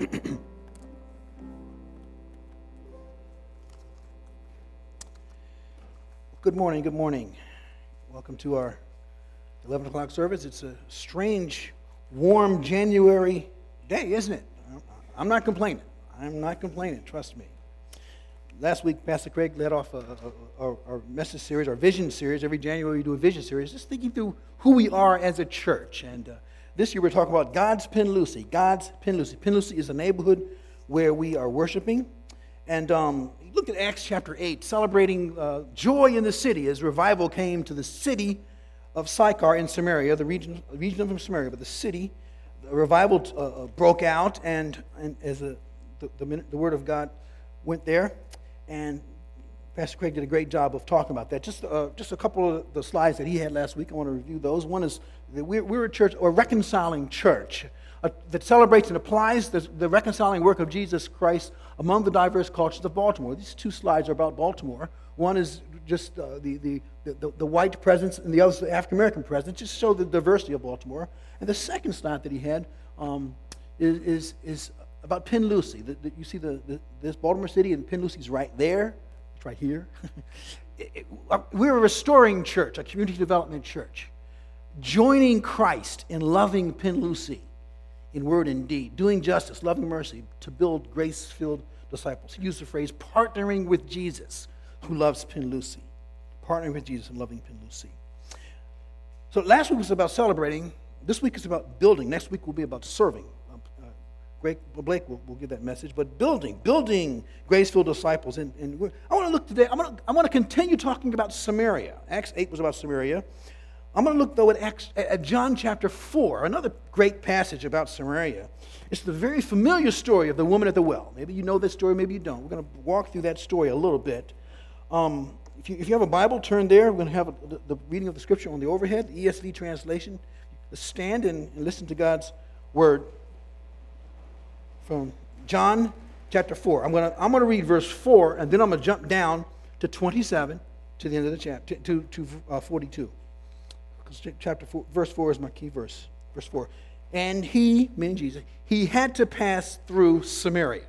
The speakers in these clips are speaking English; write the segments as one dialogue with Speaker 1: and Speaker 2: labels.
Speaker 1: Good morning, good morning. Welcome to our 11 o'clock service. It's a strange, warm January day, isn't it? I'm not complaining. I'm not complaining, trust me. Last week, Pastor Craig led off our message series, our vision series. Every January, we do a vision series, just thinking through who we are as a church. And uh, this year, we're talking about God's Pen Lucy. God's Pen Lucy. Pennlucy is a neighborhood where we are worshiping. And um, look at Acts chapter 8, celebrating uh, joy in the city as revival came to the city of Sychar in Samaria, the region, region of Samaria, but the city. The revival uh, uh, broke out, and, and as the, the, the word of God went there, and Pastor Craig did a great job of talking about that. Just, uh, just a couple of the slides that he had last week, I want to review those. One is we're, a church, a reconciling church that celebrates and applies the, reconciling work of Jesus Christ among the diverse cultures of Baltimore. These two slides are about Baltimore. One is just uh, the, the, the, the, white presence, and the other is the African American presence, just show the diversity of Baltimore. And the second slide that he had um, is, is, is about Pen Lucy. The, the, you see the, the, this Baltimore City, and Pen Lucy's right there. It's right here. it, it, uh, we're a restoring church, a community development church, joining Christ in loving Pen Lucy in word and deed, doing justice, loving mercy to build grace filled disciples. He used the phrase partnering with Jesus, who loves Pen Lucy. Partnering with Jesus and loving Pen Lucy. So last week was about celebrating. This week is about building. Next week will be about serving. Uh, Greg, Blake will, will give that message, but building, building grace-filled disciples. And, and I want to look today, I want to, I want to continue talking about Samaria. Acts 8 was about Samaria. I'm going to look, though, at, Acts, at John chapter 4, another great passage about Samaria. It's the very familiar story of the woman at the well. Maybe you know this story, maybe you don't. We're going to walk through that story a little bit. Um, if, you, if you have a Bible, turn there. We're going to have the, the reading of the scripture on the overhead, the ESV translation. Stand and, and listen to God's word from John chapter 4. I'm going to I'm going to read verse 4, and then I'm going to jump down to 27 to the end of the chapter, to, to uh, 42. Chapter 4, verse 4 is my key verse. Verse 4. And he, meaning Jesus, he had to pass through Samaria.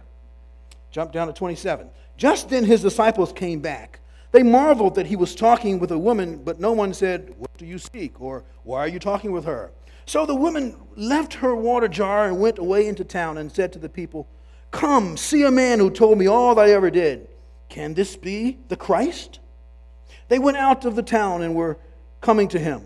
Speaker 1: Jump down to 27. Just then his disciples came back. They marveled that he was talking with a woman, but no one said, What do you seek? or Why are you talking with her? So the woman left her water jar and went away into town and said to the people, Come, see a man who told me all that I ever did. Can this be the Christ? They went out of the town and were coming to him.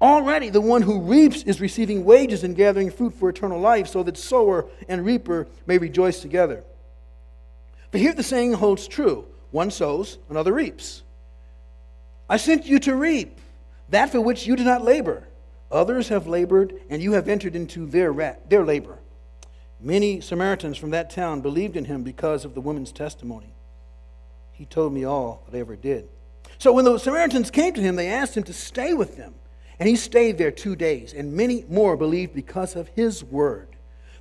Speaker 1: Already the one who reaps is receiving wages and gathering fruit for eternal life, so that sower and reaper may rejoice together. But here the saying holds true one sows, another reaps. I sent you to reap that for which you did not labor. Others have labored, and you have entered into their, their labor. Many Samaritans from that town believed in him because of the woman's testimony. He told me all that I ever did. So when the Samaritans came to him, they asked him to stay with them. And he stayed there two days, and many more believed because of his word.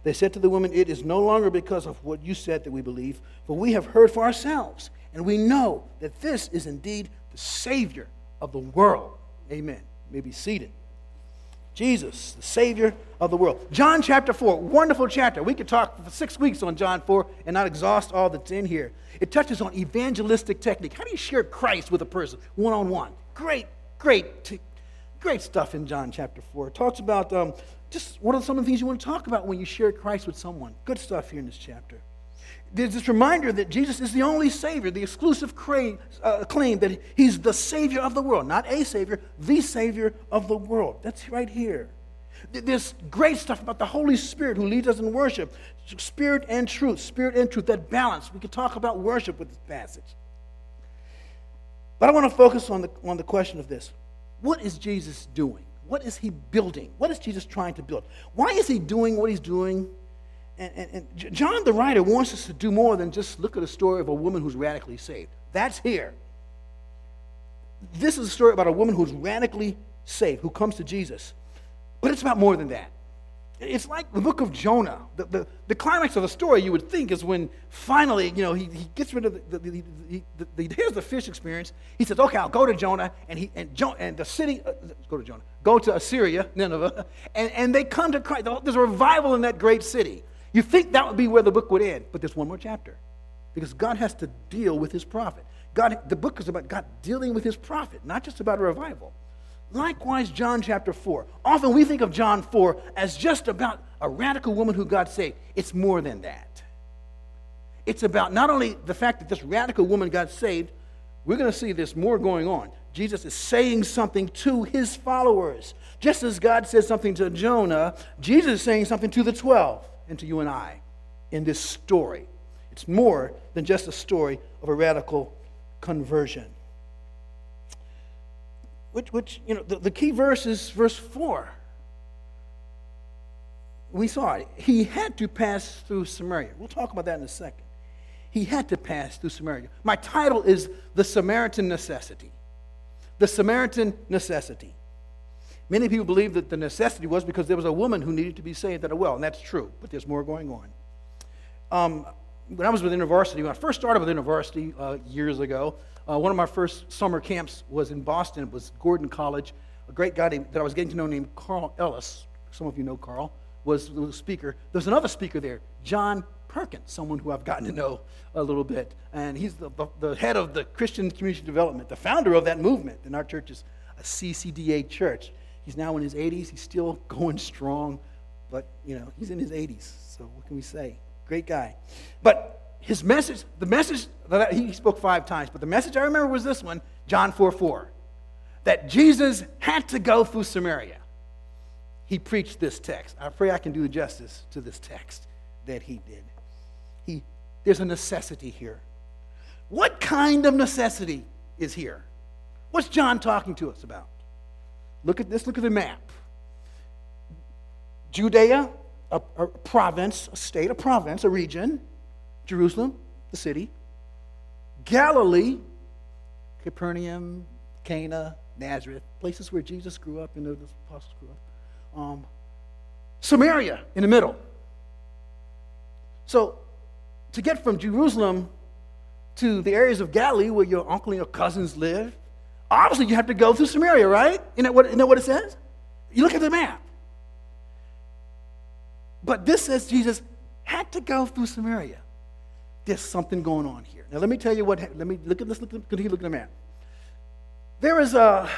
Speaker 1: They said to the woman, It is no longer because of what you said that we believe, for we have heard for ourselves, and we know that this is indeed the Savior of the world. Amen. You may be seated. Jesus, the Savior of the world. John chapter 4, wonderful chapter. We could talk for six weeks on John 4 and not exhaust all that's in here. It touches on evangelistic technique. How do you share Christ with a person one on one? Great, great, great stuff in John chapter 4. It talks about um, just what are some of the things you want to talk about when you share Christ with someone. Good stuff here in this chapter there's this reminder that Jesus is the only Savior, the exclusive claim, uh, claim that He's the Savior of the world. Not a Savior, the Savior of the world. That's right here. There's great stuff about the Holy Spirit who leads us in worship. Spirit and truth, spirit and truth, that balance. We could talk about worship with this passage. But I want to focus on the, on the question of this What is Jesus doing? What is He building? What is Jesus trying to build? Why is He doing what He's doing? and, and, and John the writer wants us to do more than just look at a story of a woman who's radically saved. That's here. This is a story about a woman who's radically saved, who comes to Jesus. But it's about more than that. It's like the book of Jonah. The, the, the climax of the story, you would think, is when finally, you know, he, he gets rid of the, the, the, the, here's the fish experience. He says, okay, I'll go to Jonah, and, he, and, jo- and the city, uh, go to Jonah, go to Assyria, Nineveh, and, and they come to Christ. There's a revival in that great city. You think that would be where the book would end, but there's one more chapter because God has to deal with his prophet. God, the book is about God dealing with his prophet, not just about a revival. Likewise, John chapter 4. Often we think of John 4 as just about a radical woman who got saved. It's more than that. It's about not only the fact that this radical woman got saved, we're going to see this more going on. Jesus is saying something to his followers. Just as God says something to Jonah, Jesus is saying something to the 12 and to you and I in this story. It's more than just a story of a radical conversion which, which you know, the, the key verse is verse 4. We saw it. He had to pass through Samaria. We'll talk about that in a second. He had to pass through Samaria. My title is The Samaritan Necessity. The Samaritan Necessity. Many people believe that the necessity was because there was a woman who needed to be saved at a well, and that's true, but there's more going on. Um, when I was with InterVarsity, when I first started with InterVarsity uh, years ago, uh, one of my first summer camps was in Boston. It was Gordon College. A great guy named, that I was getting to know named Carl Ellis. Some of you know Carl. Was, the speaker. There's another speaker there, John Perkins, someone who I've gotten to know a little bit. And he's the, the, the head of the Christian Community Development, the founder of that movement. And our church is a CCDA church. He's now in his 80s. He's still going strong, but, you know, he's in his 80s. So what can we say? Great guy. But his message, the message that he spoke five times, but the message I remember was this one, John 4 4, that Jesus had to go through Samaria. He preached this text. I pray I can do justice to this text that he did. He, there's a necessity here. What kind of necessity is here? What's John talking to us about? Look at this, look at the map. Judea, a, a province, a state, a province, a region. Jerusalem, the city, Galilee, Capernaum, Cana, Nazareth, places where Jesus grew up and the apostles grew up. Um, Samaria in the middle. So, to get from Jerusalem to the areas of Galilee where your uncle and your cousins live, obviously you have to go through Samaria, right? Isn't that what, isn't that what it says? You look at the map. But this says Jesus had to go through Samaria there's something going on here. Now, let me tell you what, let me look at this, look at, look at the map. There is a,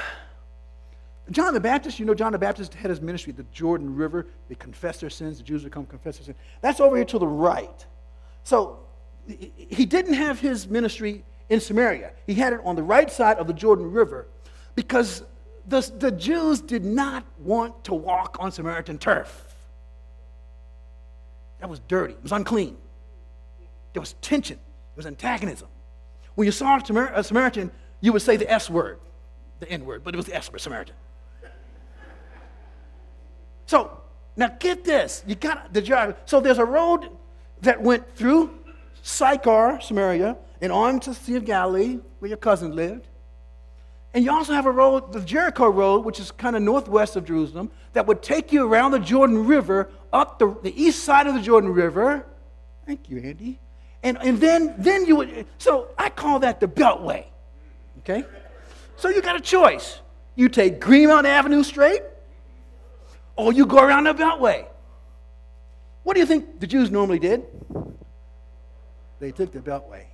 Speaker 1: John the Baptist, you know, John the Baptist had his ministry at the Jordan River. They confess their sins, the Jews would come confess their sins. That's over here to the right. So, he didn't have his ministry in Samaria, he had it on the right side of the Jordan River because the, the Jews did not want to walk on Samaritan turf. That was dirty, it was unclean. There was tension, there was antagonism. When you saw a Samaritan, you would say the S word, the N word, but it was the S word, Samaritan. So now get this. You got the job. So there's a road that went through Sychar, Samaria, and on to the Sea of Galilee, where your cousin lived. And you also have a road, the Jericho Road, which is kind of northwest of Jerusalem, that would take you around the Jordan River, up the, the east side of the Jordan River. Thank you, Andy. And, and then, then you would, so I call that the Beltway. Okay? So you got a choice. You take Greenmount Avenue straight, or you go around the Beltway. What do you think the Jews normally did? They took the Beltway.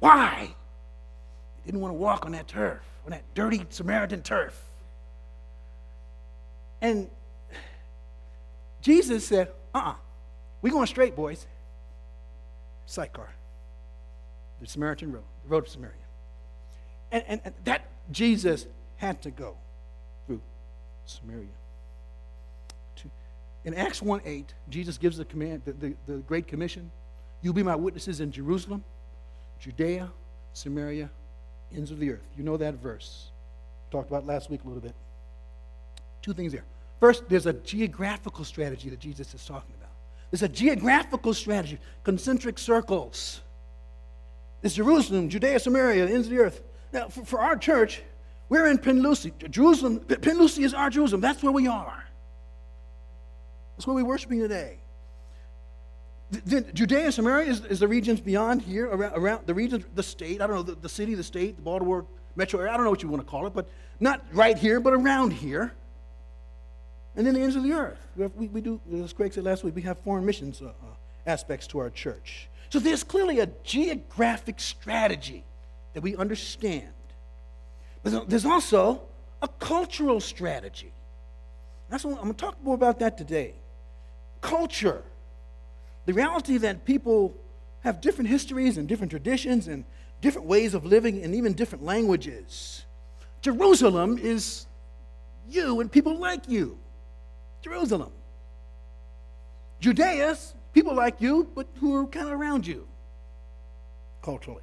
Speaker 1: Why? They didn't want to walk on that turf, on that dirty Samaritan turf. And Jesus said, uh uh-uh, uh, we going straight, boys. Sychar, the Samaritan road, the road of Samaria. And, and, and that Jesus had to go through Samaria. In Acts 1 8, Jesus gives the command, the, the, the Great Commission. You'll be my witnesses in Jerusalem, Judea, Samaria, ends of the earth. You know that verse. Talked about last week a little bit. Two things there. First, there's a geographical strategy that Jesus is talking about. There's a geographical strategy, concentric circles. It's Jerusalem, Judea, Samaria, ends of the earth. Now, for, for our church, we're in Pen Lucy. Jerusalem, Pen Lucy is our Jerusalem. That's where we are. That's where we're worshiping today. The, the Judea and Samaria is, is, the regions beyond here, around, around the regions, the state, I don't know, the, the city, the state, the Baltimore metro area, I don't know what you want to call it, but not right here, but around here. And then the ends of the earth. We, we do, as Craig said last week, we have foreign missions uh, uh, aspects to our church. So there's clearly a geographic strategy that we understand. But there's also a cultural strategy. That's what, I'm going to talk more about that today. Culture. The reality that people have different histories and different traditions and different ways of living and even different languages. Jerusalem is you and people like you. Jerusalem. Judea, people like you, but who are kind of around you culturally.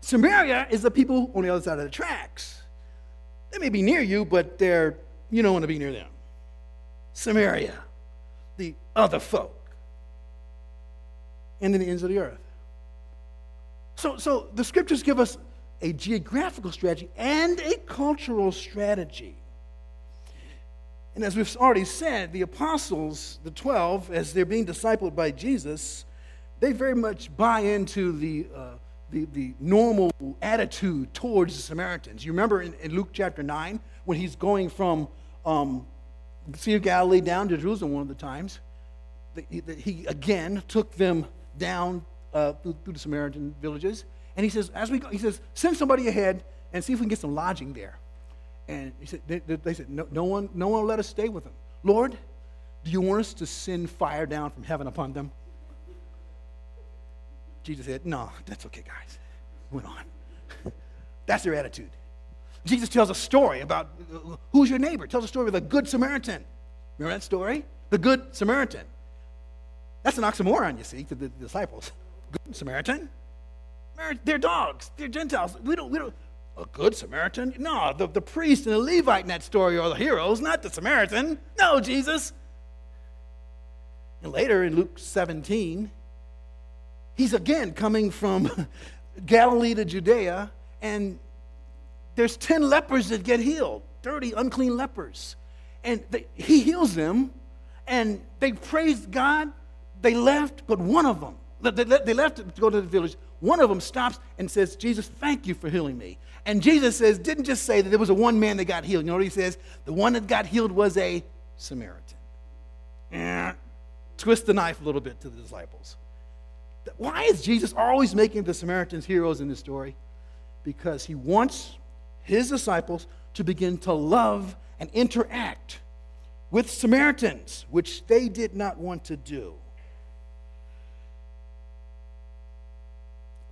Speaker 1: Samaria is the people on the other side of the tracks. They may be near you, but they're you don't want to be near them. Samaria, the other folk, and then the ends of the earth. So, so the scriptures give us a geographical strategy and a cultural strategy. And as we've already said, the apostles, the 12, as they're being discipled by Jesus, they very much buy into the, uh, the, the, normal attitude towards the Samaritans. You remember in, in Luke chapter 9, when he's going from um, the Sea of Galilee down to Jerusalem one of the times, he, he again took them down uh, through, through the Samaritan villages. And he says, as we go, he says, send somebody ahead and see if we can get some lodging there. And he said, they, they said, no, no, one, no one will let us stay with them. Lord, do you want us to send fire down from heaven upon them? Jesus said, no, that's okay, guys. Went on. that's their attitude. Jesus tells a story about who's your neighbor. Tells a story of the good Samaritan. Remember that story? The good Samaritan. That's an oxymoron, you see, to the disciples. Good Samaritan? They're dogs. They're Gentiles. We don't, we don't, a good Samaritan? No, the, the priest and the Levite in that story are the heroes, not the Samaritan. No, Jesus. And later in Luke 17, he's again coming from Galilee to Judea, and there's 10 lepers that get healed, dirty, unclean lepers. And they, he heals them, and they praised God. They left, but one of them, they, they left to go to the village. One of them stops and says, Jesus, thank you for healing me. And Jesus says, didn't just say that there was a one man that got healed. You know what he says? The one that got healed was a Samaritan. Eh, twist the knife a little bit to the disciples. Why is Jesus always making the Samaritans heroes in this story? Because he wants his disciples to begin to love and interact with Samaritans, which they did not want to do.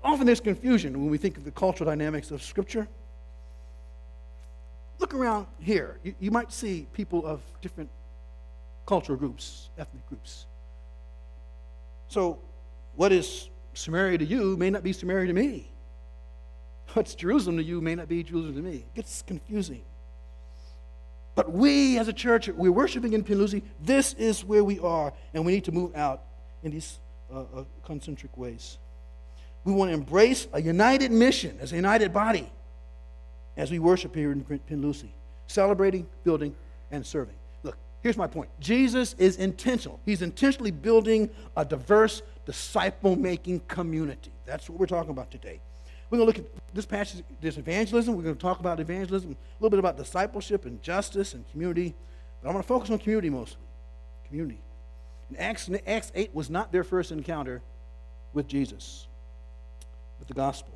Speaker 1: Often there's confusion when we think of the cultural dynamics of Scripture. Look around here. You, you might see people of different cultural groups, ethnic groups. So, what is Samaria to you may not be Samaria to me. What's Jerusalem to you may not be Jerusalem to me. It gets confusing. But we as a church, we're worshiping in Pen Lucy. This is where we are, and we need to move out in these uh, uh, concentric ways. We want to embrace a united mission as a united body as we worship here in Pen Lucy, celebrating, building, and serving. Look, here's my point Jesus is intentional. He's intentionally building a diverse, disciple making community. That's what we're talking about today. We're going to look at this passage, this evangelism. We're going to talk about evangelism, a little bit about discipleship and justice and community. But I'm going to focus on community mostly. Community. And Acts, Acts 8 was not their first encounter with Jesus, with the gospel.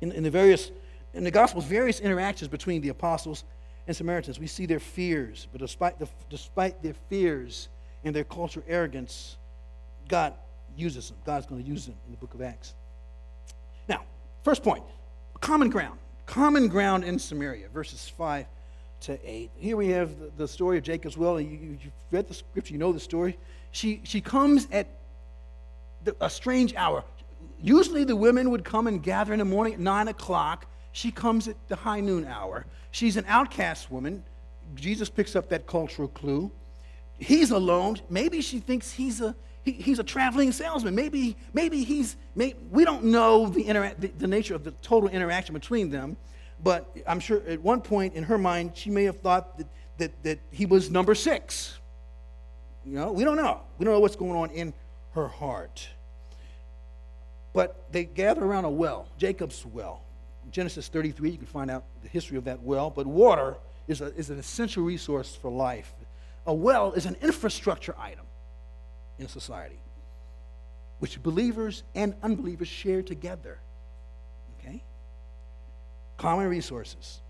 Speaker 1: In, in the various, in the gospels, various interactions between the apostles and Samaritans, we see their fears. But despite, the, despite their fears and their cultural arrogance, God uses them. God's going to use them in the book of Acts. Now, first point common ground. Common ground in Samaria, verses 5 to 8. Here we have the, the story of Jacob's well. You, you, have read the scripture, you know the story. She, she comes at the, a strange hour. Usually the women would come and gather in the morning at 9 o'clock. She comes at the high noon hour. She's an outcast woman. Jesus picks up that cultural clue. he's alone. Maybe she thinks he's a he, he's a traveling salesman. Maybe maybe he's maybe, we don't know the, intera- the, the nature of the total interaction between them, but I'm sure at one point in her mind she may have thought that that, that he was number six. You know, we don't know. We don't know what's going on in her heart. But they gather around a well, Jacob's well. Genesis 33, you can find out the history of that well. But water is, a, is an essential resource for life. A well is an infrastructure item in society, which believers and unbelievers share together. Okay? Common resources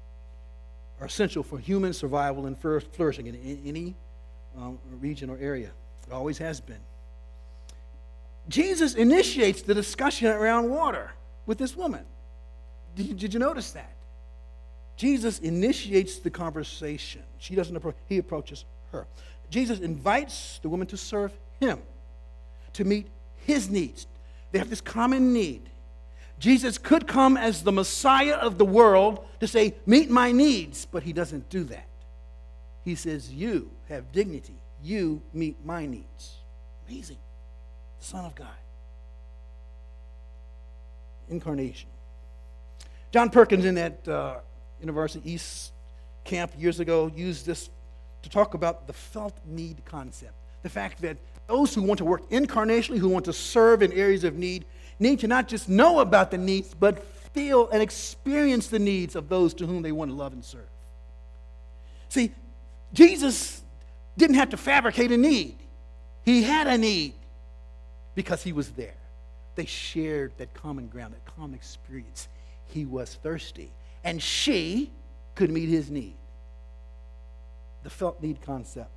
Speaker 1: are essential for human survival and flourishing in any um, region or area. It always has been. Jesus initiates the discussion around water with this woman. Did you, did you notice that? Jesus initiates the conversation. She doesn't approach, he approaches her. Jesus invites the woman to serve him, to meet his needs. They have this common need. Jesus could come as the Messiah of the world to say, Meet my needs, but he doesn't do that. He says, You have dignity. You meet my needs. Amazing. Son of God. Incarnation. John Perkins in that uh, University East camp years ago used this to talk about the felt need concept. The fact that those who want to work incarnationally, who want to serve in areas of need, need to not just know about the needs, but feel and experience the needs of those to whom they want to love and serve. See, Jesus didn't have to fabricate a need, he had a need because he was there. They shared that common ground, that common experience. He was thirsty, and she could meet his need. The felt need concept.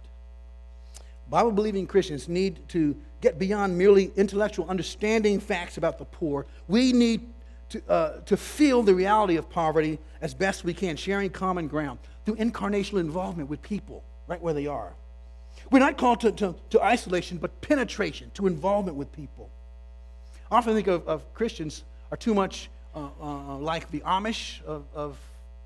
Speaker 1: Bible believing Christians need to get beyond merely intellectual understanding facts about the poor. We need to, uh, to feel the reality of poverty as best we can, sharing common ground through incarnational involvement with people right where they are. We're not called to, to, to isolation, but penetration, to involvement with people. I often think of, of Christians are too much uh, uh, like the Amish of, of,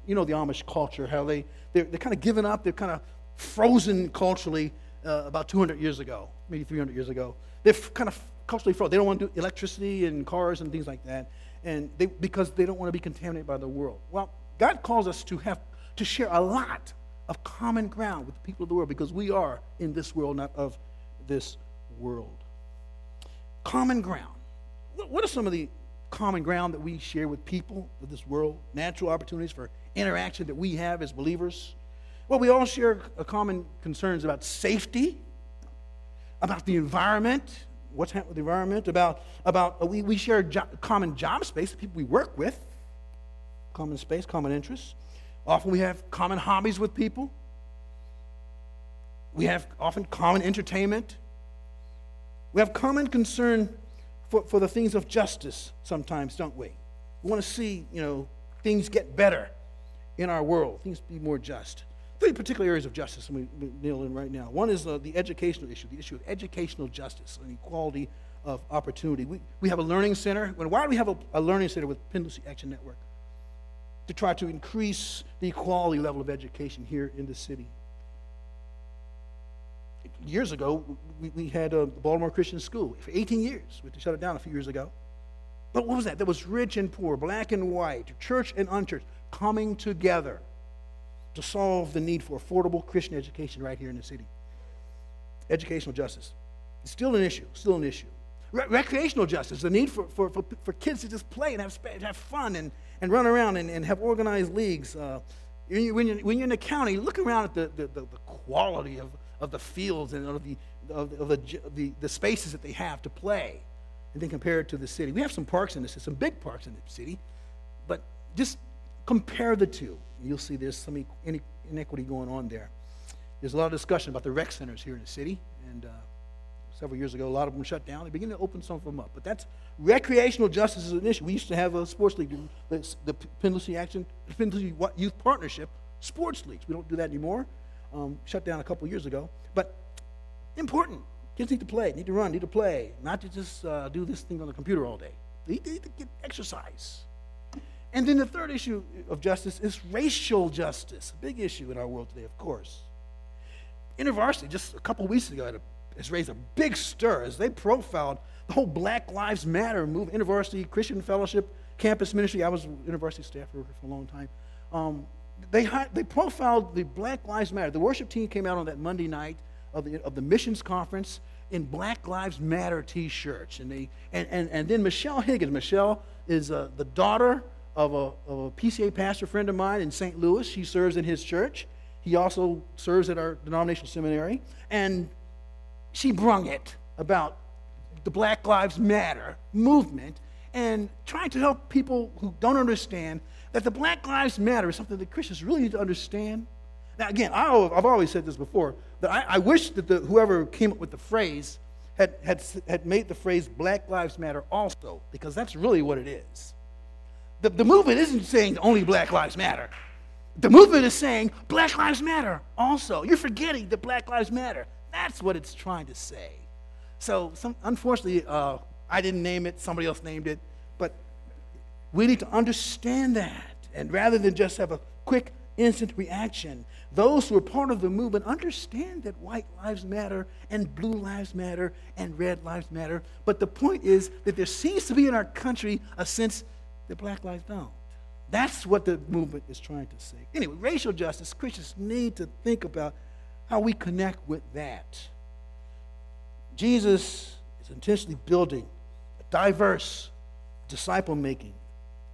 Speaker 1: you know, the Amish culture, how they, they're, they're kind of given up, they're kind of frozen culturally uh, about 200 years ago, maybe 300 years ago. They're kind of culturally frozen. They don't want to do electricity and cars and things like that, and they, because they don't want to be contaminated by the world. Well, God calls us to have to share a lot of common ground with the people of the world because we are in this world, not of this world. Common ground. What are some of the common ground that we share with people of this world? Natural opportunities for interaction that we have as believers? Well, we all share common concerns about safety, about the environment, what's happening with the environment, about, about uh, we, we share jo- common job space, the people we work with, common space, common interests. Often we have common hobbies with people. We have often common entertainment. We have common concern for, for the things of justice sometimes, don't we? We want to see, you know, things get better in our world, things be more just. Three particular areas of justice we deal in right now. One is uh, the educational issue, the issue of educational justice and equality of opportunity. We, we have a learning center. Why do we have a, a learning center with Pen Lucy Action Network? To try to increase the equality level of education here in the city. Years ago, we, we had uh, a Baltimore Christian School for 18 years. We shut it down a few years ago. But what was that? That was rich and poor, black and white, church and unchurched, coming together to solve the need for affordable Christian education right here in the city. Educational justice. It's still an issue, still an issue. Re- recreational justice, the need for, for, for, for, kids to just play and have, have fun and, and run around and, and have organized leagues. Uh, when, you, when, you're, when you're in the county, look around at the, the, the, the quality of, of the fields and of, the, of, of the, the, the spaces that they have to play, and then compare it to the city. We have some parks in the city, some big parks in the city, but just compare the two. You'll see there's some inequity going on there. There's a lot of discussion about the rec centers here in the city, and uh, several years ago. A lot of them shut down. They begin to open some of them up. But that's recreational justice is an issue. We used to have a sports league, the, Penn Action, Lucy Youth Partnership sports leagues. We don't do that anymore. Um, shut down a couple years ago. But important. Kids need to play, need to run, need to play, not to just uh, do this thing on the computer all day. They need to get exercise. And then the third issue of justice is racial justice, a big issue in our world today, of course InterVarsity, just a couple weeks ago, had a, has raised a big stir as they profiled the whole Black Lives Matter movement. InterVarsity Christian Fellowship Campus Ministry, I was InterVarsity staff for, a long time. Um, they, they profiled the Black Lives Matter. The worship team came out on that Monday night of the, of the missions conference in Black Lives Matter t-shirts. And, they, and, and, and then Michelle Higgins. Michelle is uh, the daughter of a, of a PCA pastor friend of mine in St. Louis. She serves in his church. He also serves at our denominational seminary. And she brung it about the Black Lives Matter movement and trying to help people who don't understand that the Black Lives Matter is something that Christians really need to understand. Now, again, I, have always said this before that I, I wish that the, whoever came up with the phrase had, had, had made the phrase Black Lives Matter also, because that's really what it is. The, the movement isn't saying only Black Lives Matter. The movement is saying Black Lives Matter also. You're forgetting that Black Lives Matter. That's what it's trying to say. So, some, unfortunately, uh, I didn't name it, somebody else named it, but we need to understand that. And rather than just have a quick, instant reaction, those who are part of the movement understand that white lives matter and blue lives matter and red lives matter. But the point is that there seems to be in our country a sense that black lives don't. That's what the movement is trying to say. Anyway, racial justice, Christians need to think about how we connect with that. Jesus is intentionally building a diverse, disciple making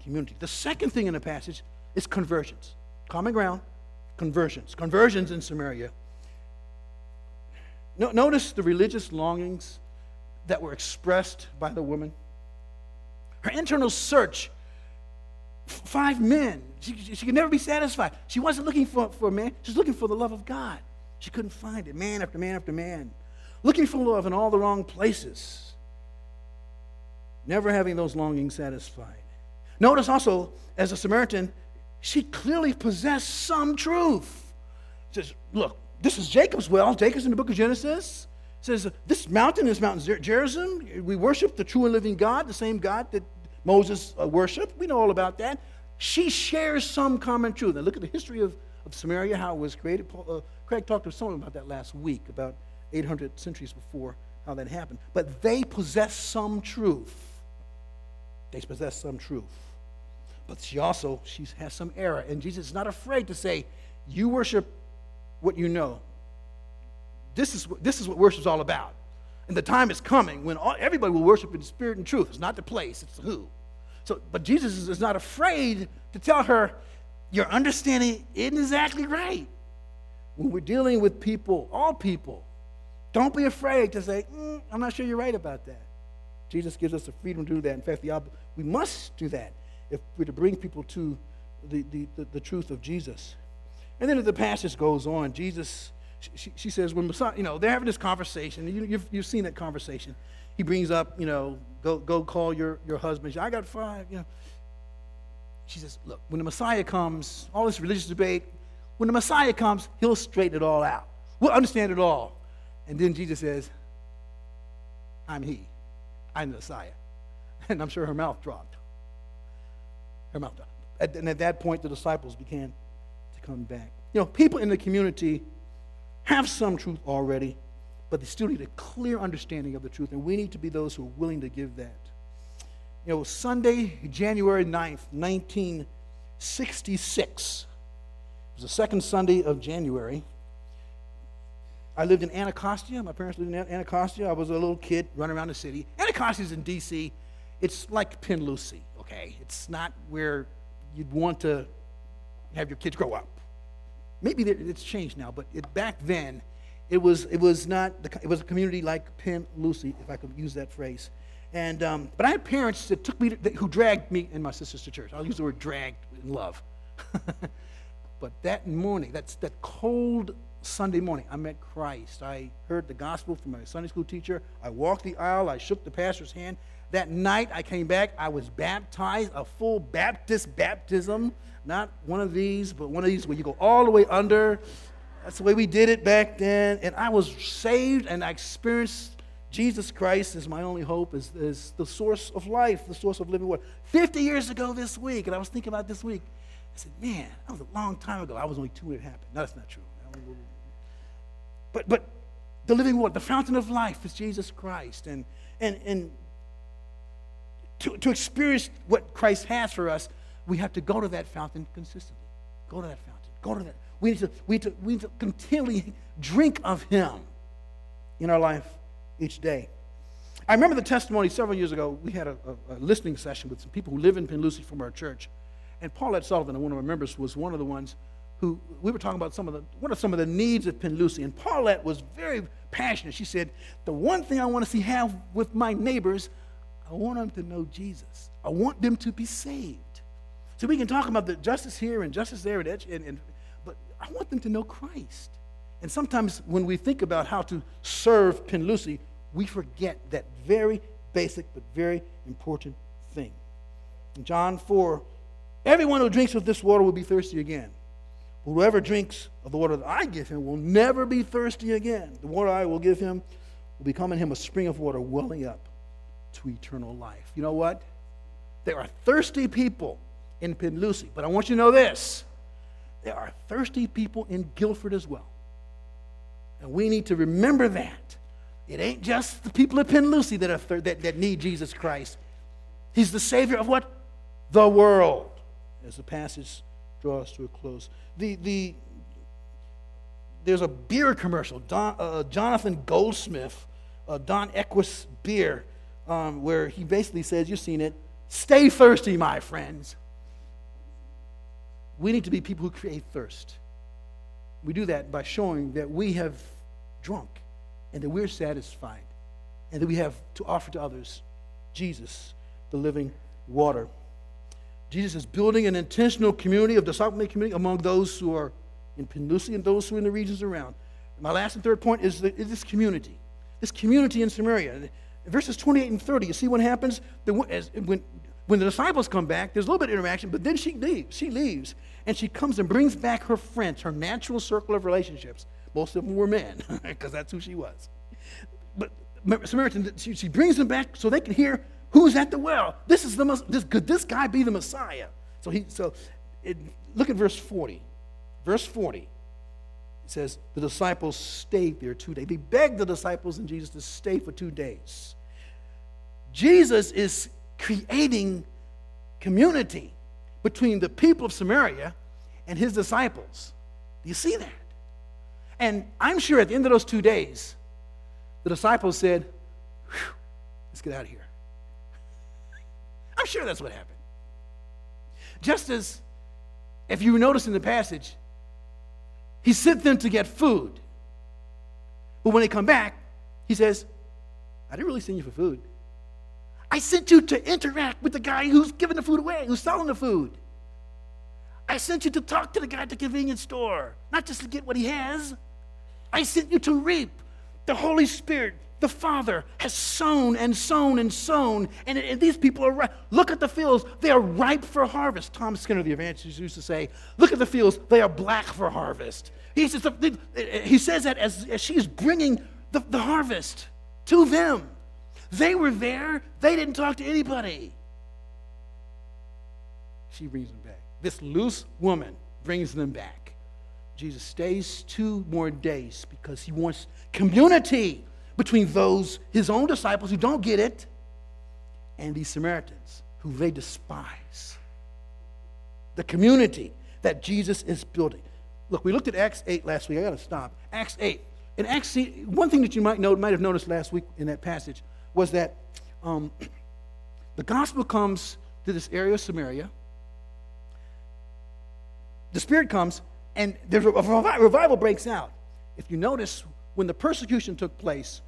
Speaker 1: community. The second thing in the passage is conversions. Common ground, conversions. Conversions in Samaria. No, notice the religious longings that were expressed by the woman. Her internal search five men. She, she, could never be satisfied. She wasn't looking for, for a man, she was looking for the love of God. She couldn't find it, man after man after man. Looking for love in all the wrong places. Never having those longings satisfied. Notice also, as a Samaritan, she clearly possessed some truth. Says, look, this is Jacob's well. Jacob's in the book of Genesis. Says, this mountain is Mount Gerizim. We worship the true and living God, the same God that Moses uh, worshiped. We know all about that. She shares some common truth. And look at the history of, of Samaria, how it was created. Paul, uh, Craig talked to someone about that last week, about 800 centuries before how that happened. But they possess some truth. They possess some truth. But she also she has some error. And Jesus is not afraid to say, You worship what you know. This is, this is what worship is all about. And the time is coming when all, everybody will worship in spirit and truth. It's not the place, it's the who. So, but Jesus is, is not afraid to tell her, Your understanding isn't exactly right. When we're dealing with people, all people, don't be afraid to say, mm, I'm not sure you're right about that. Jesus gives us the freedom to do that. In fact, the, we must do that if we're to bring people to the, the, the, the truth of Jesus. And then as the passage goes on, Jesus, she, she says, when Messiah, you know, they're having this conversation. You, you've, you've seen that conversation. He brings up, you know, go, go call your, your husband. Says, I got five, you know. She says, look, when the Messiah comes, all this religious debate, when the Messiah comes, he'll straighten it all out. We'll understand it all. And then Jesus says, I'm he. I'm the Messiah. And I'm sure her mouth dropped. Her mouth dropped. And at that point, the disciples began to come back. You know, people in the community have some truth already, but they still need a clear understanding of the truth, and we need to be those who are willing to give that. You know, Sunday, January 9th, 1966, it was the second Sunday of January. I lived in Anacostia. My parents lived in Anacostia. I was a little kid running around the city. Anacostia is in D.C. It's like Pen Lucy okay. It's not where you'd want to have your kids grow up. Maybe it's changed now, but it, back then, it was, it was not, the, it was a community like Pen Lucy, if I could use that phrase. And, um, but I had parents that took me, to, who dragged me and my sisters to church. I'll use the word dragged in love. but that morning, that's that cold Sunday morning, I met Christ. I heard the gospel from my Sunday school teacher. I walked the aisle. I shook the pastor's hand. That night I came back, I was baptized, a full Baptist baptism, not one of these, but one of these where you go all the way under. That's the way we did it back then. And I was saved and I experienced Jesus Christ as my only hope, as, as the source of life, the source of living water. 50 years ago this week, and I was thinking about this week. I said, man, that was a long time ago. I was only two when it happened. No, that's not true. But, but the living water, the fountain of life is Jesus Christ. And, and, and to, to experience what Christ has for us, we have to go to that fountain consistently. Go to that fountain. Go to that. We need to, we need to, we need to continually drink of Him in our life each day. I remember the testimony several years ago. We had a, a, a listening session with some people who live in Pen Lucy from our church. And Paulette Sullivan, one of our members, was one of the ones who we were talking about some of the what are some of the needs of Pen Lucy. And Paulette was very passionate. She said, The one thing I want to see have with my neighbors, I want them to know Jesus. I want them to be saved. So we can talk about the justice here and justice there, and, and, and but I want them to know Christ. And sometimes when we think about how to serve Pen Lucy, we forget that very basic but very important thing. In John 4, everyone who drinks of this water will be thirsty again. But whoever drinks of the water that I give him will never be thirsty again. The water I will give him will become in him a spring of water welling up to eternal life. You know what? There are thirsty people in Pen Lucy, but I want you to know this there are thirsty people in Guilford as well. And we need to remember that. It ain't just the people of Pen Lucy that, thir- that, that need Jesus Christ. He's the Savior of what? The world. As the passage draws to a close. The, the, there's a beer commercial, Don, uh, Jonathan Goldsmith, uh, Dos Equis beer, um, where he basically says, you've seen it, stay thirsty, my friends. We need to be people who create thirst. We do that by showing that we have drunk and that we're satisfied and that we have to offer to others Jesus, the living water. Jesus is building an intentional community of disciple community among those who are in Pen Lucy and those who are in the regions around. My last and third point is, the, is this community. This community in Samaria. Verses 28 and 30, you see what happens? The, as, when, when the disciples come back, there's a little bit of interaction, but then she leaves. She leaves, and she comes and brings back her friends, her natural circle of relationships. Most of them were men, because that's who she was. But Samaritan, she, she brings them back so they can hear who's at the well. This is the this, could this guy be the Messiah? So he so it, look at verse 40. Verse 40. It says the disciples stayed there two days. They begged the disciples and Jesus to stay for two days. Jesus is creating community between the people of Samaria and his disciples. Do you see that? And I'm sure at the end of those two days, the disciples said, Let's get out of here. Sure that's what happened. Just as, if you notice in the passage, he sent them to get food. But when they come back, he says, I didn't really send you for food. I sent you to interact with the guy who's giving the food away, who's selling the food. I sent you to talk to the guy at the convenience store, not just to get what he has. I sent you to reap. The Holy Spirit, the Father, has sown and sown and sown. And, and these people are right. Look at the fields. They are ripe for harvest. Tom Skinner, the evangelist, used to say, Look at the fields. They are black for harvest. He says, eh, he says that as, as she's bringing the, the harvest to them. They were there. They didn't talk to anybody. She brings them back. This loose woman brings them back. Jesus stays two more days because he wants community between those, his own disciples who don't get it, and these Samaritans who they despise. The community that Jesus is building. Look, we looked at Acts 8 last week. I got to stop. Acts 8. In Acts, one thing that you might know, might have noticed last week in that passage was that um, the gospel comes to this area of Samaria. The Spirit comes, and there's a revival breaks out. If you notice, when the persecution took place,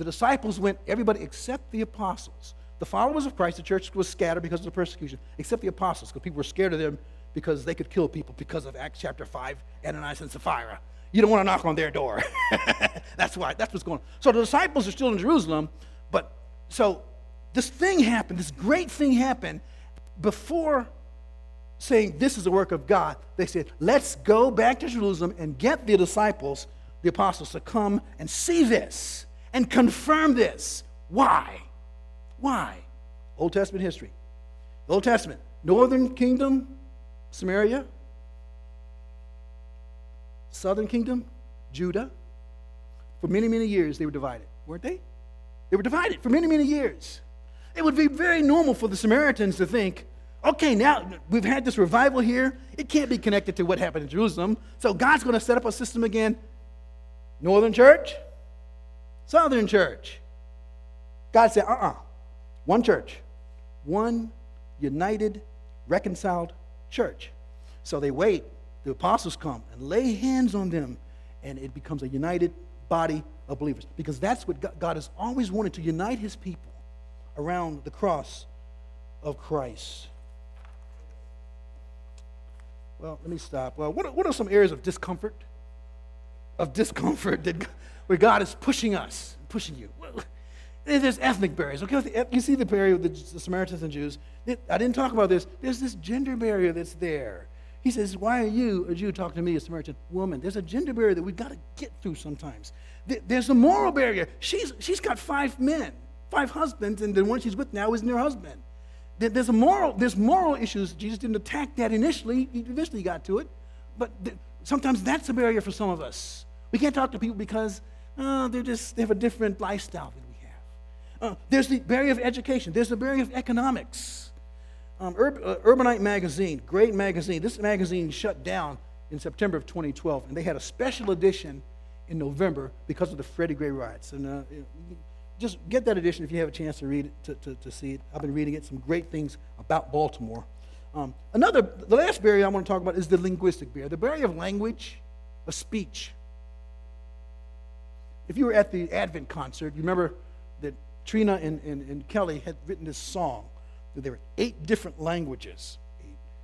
Speaker 1: the disciples went, everybody except the apostles. The followers of Christ, the church was scattered because of the persecution, except the apostles, because people were scared of them because they could kill people because of Acts chapter 5, Ananias and Sapphira. You don't want to knock on their door. that's why, that's what's going on. So the disciples are still in Jerusalem, but so this thing happened, this great thing happened before saying this is the work of God. They said, let's go back to Jerusalem and get the disciples, the apostles, to come and see this and confirm this. Why? Why? Old Testament history. Old Testament, northern kingdom, Samaria, southern kingdom, Judah. for many, many years, they were divided, weren't they? They were divided for many, many years. It would be very normal for the Samaritans to think, okay, now we've had this revival here. It can't be connected to what happened in Jerusalem. So God's going to set up a system again. Northern church, Southern church. God said, uh uh-uh. uh one church, one united, reconciled church. So they wait, the apostles come and lay hands on them, and it becomes a united body of believers. Because that's what God has always wanted to unite his people around the cross of Christ. Well, let me stop. Well, what what are some areas of discomfort? Of discomfort that, where God is pushing us, pushing you. There's ethnic barriers. Okay, you see the barrier with the Samaritans and Jews. I didn't talk about this. There's this gender barrier that's there. He says, Why are you, a Jew, talking to me, a Samaritan woman? There's a gender barrier that we've got to get through sometimes. There's a moral barrier. She's, she's got five men, five husbands, and the one she's with now isn't her husband. There's a moral, there's moral issues. Jesus didn't attack that initially. He eventually got to it. But sometimes that's a barrier for some of us. We can't talk to people because uh, they're just, they have a different lifestyle than we have. Uh, there's the barrier of education. There's the barrier of economics. Um, Ur- uh, Urbanite magazine, great magazine. This magazine shut down in September of 2012, and they had a special edition in November because of the Freddie Gray riots. And uh, just get that edition if you have a chance to read it, to, to, to see it. I've been reading it, some great things about Baltimore. Um, another, the last barrier I want to talk about is the linguistic barrier, the barrier of language, of speech. If you were at the Advent concert, you remember that Trina and, and, and Kelly had written this song. There were eight different languages.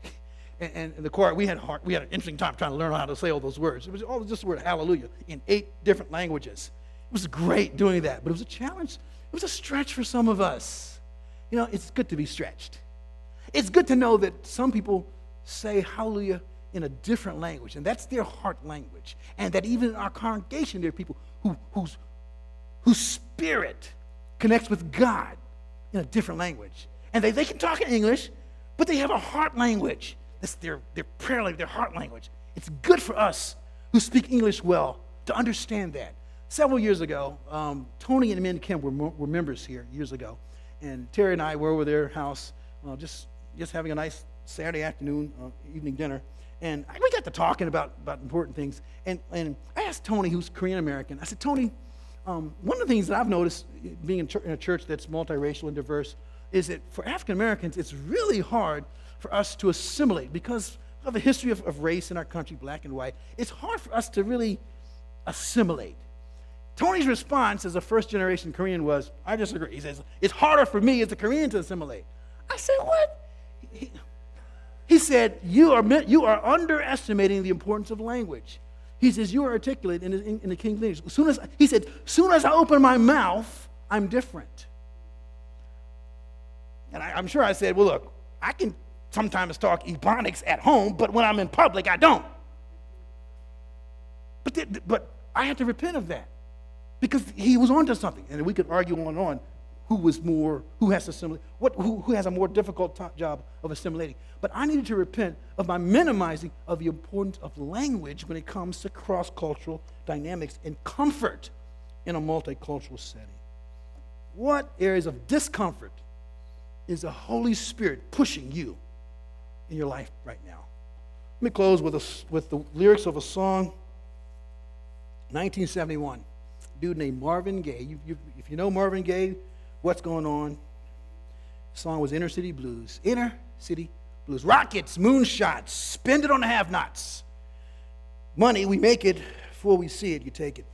Speaker 1: And, and, the choir, we had, hard, we had an interesting time trying to learn how to say all those words. It was all just the word hallelujah in eight different languages. It was great doing that, but it was a challenge. It was a stretch for some of us. You know, it's good to be stretched. It's good to know that some people say hallelujah in a different language, and that's their heart language. And that even in our congregation, there are people who, whose, whose spirit connects with God in a different language. And they, they can talk in English, but they have a heart language. That's their, their prayer language, their heart language. It's good for us who speak English well to understand that. Several years ago, um, Tony and Min Kim were, were members here years ago, and Terry and I were over their house, uh, just just having a nice Saturday afternoon, uh, evening dinner, and we got to talking about, about important things. And, and I asked Tony, who's Korean American, I said, Tony, um, one of the things that I've noticed being in, in a church that's multiracial and diverse is that for African Americans, it's really hard for us to assimilate because of the history of, of race in our country, black and white. It's hard for us to really assimilate. Tony's response as a first generation Korean was, I disagree. He says, It's harder for me as a Korean to assimilate. I said, What? He, he said, you are, you are underestimating the importance of language. He says, You are articulate in, in, in the King English. As soon as, he said, soon as I open my mouth, I'm different. And I, I'm sure I said, Well, look, I can sometimes talk Ebonics at home, but when I'm in public, I don't. But, th- but I had to repent of that because he was onto something. And we could argue on and on who was more, who has assimilate, what, who, who has a more difficult job of assimilating. But I needed to repent of my minimizing of the importance of language when it comes to cross-cultural dynamics and comfort in a multicultural setting. What areas of discomfort is the Holy Spirit pushing you in your life right now? Let me close with, a, with the lyrics of a song, 1971 dude named Marvin Gaye. You, you, if you know Marvin Gaye, what's going on? The song was Inner City Blues. Inner City Blues. Rockets, moonshots, spend it on the have nots. Money, we make it before we see it, you take it.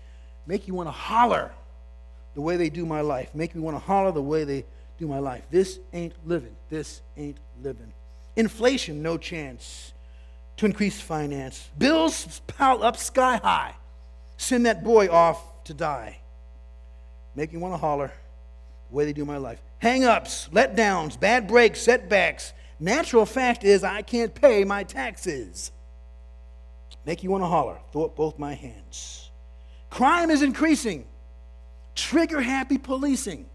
Speaker 1: Make you want to holler the way they do my life. Make me want to holler the way they do my life. This ain't living. This ain't living. Inflation, no chance to increase finance. Bills pile up sky high. Send that boy off to die. Make me want to holler way they do my life. Hang ups, letdowns, bad breaks, setbacks. Natural fact is, I can't pay my taxes. Make you want to holler. Throw up both my hands. Crime is increasing. Trigger happy policing.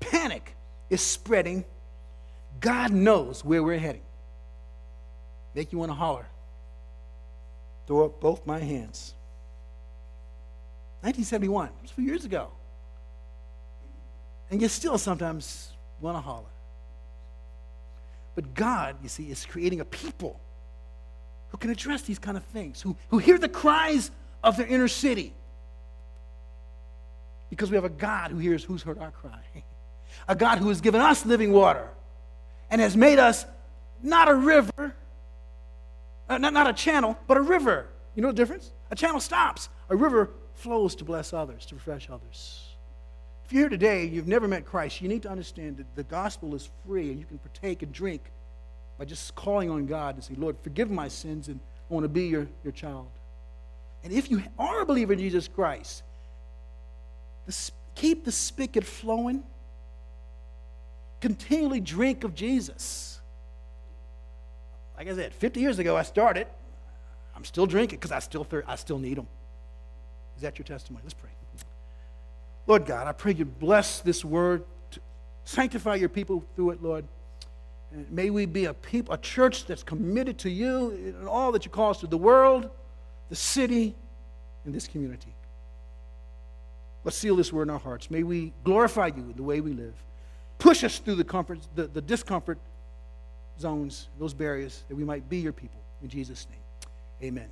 Speaker 1: Panic is spreading. God knows where we're heading. Make you want to holler. Throw up both my hands. 1971. It was a few years ago. And you still sometimes want to holler. But God, you see, is creating a people who can address these kind of things, who, who hear the cries of their inner city. Because we have a God who hears who's heard our cry. A God who has given us living water and has made us not a river, uh, not, not a channel, but a river. You know the difference? A channel stops, a river flows to bless others, to refresh others. If you're here today you've never met Christ, you need to understand that the gospel is free and you can partake and drink by just calling on God and say, Lord, forgive my sins and I want to be your, your child. And if you are a believer in Jesus Christ, the, keep the spigot flowing. Continually drink of Jesus. Like I said, 50 years ago I started. I'm still drinking because I still I still need them. Is that your testimony? Let's pray. Lord God, I pray you bless this word, sanctify your people through it, Lord. And may we be a people, a church that's committed to you in all that you call us to the world, the city, and this community. Let's seal this word in our hearts. May we glorify you in the way we live. Push us through the comfort, the, the discomfort zones, those barriers, that we might be your people. In Jesus' name, amen.